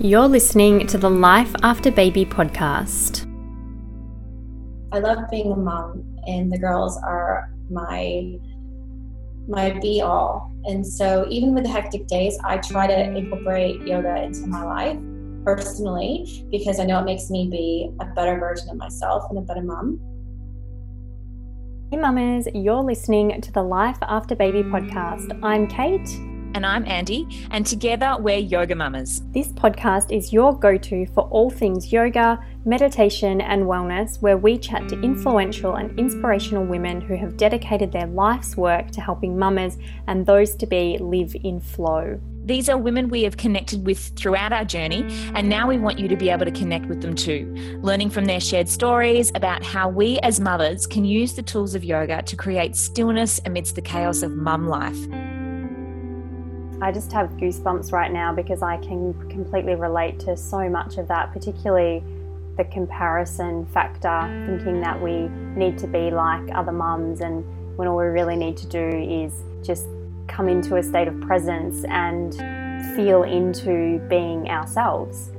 You're listening to the Life After Baby podcast. I love being a mom, and the girls are my my be all. And so, even with the hectic days, I try to incorporate yoga into my life personally because I know it makes me be a better version of myself and a better mom. Hey, mamas, you're listening to the Life After Baby podcast. I'm Kate. And I'm Andy, and together we're Yoga Mamas. This podcast is your go to for all things yoga, meditation, and wellness, where we chat to influential and inspirational women who have dedicated their life's work to helping mamas and those to be live in flow. These are women we have connected with throughout our journey, and now we want you to be able to connect with them too, learning from their shared stories about how we as mothers can use the tools of yoga to create stillness amidst the chaos of mum life. I just have goosebumps right now because I can completely relate to so much of that, particularly the comparison factor, thinking that we need to be like other mums, and when all we really need to do is just come into a state of presence and feel into being ourselves.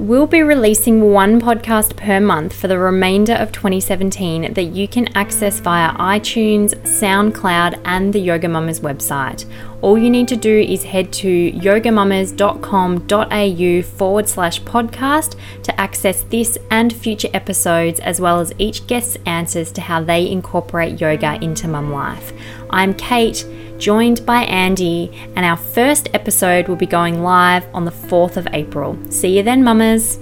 We'll be releasing one podcast per month for the remainder of 2017 that you can access via iTunes, SoundCloud, and the Yoga Mamas website. All you need to do is head to yogamamas.com.au forward slash podcast to access this and future episodes, as well as each guest's answers to how they incorporate yoga into mum life. I'm Kate joined by Andy, and our first episode will be going live on the 4th of April. See you then, mamas!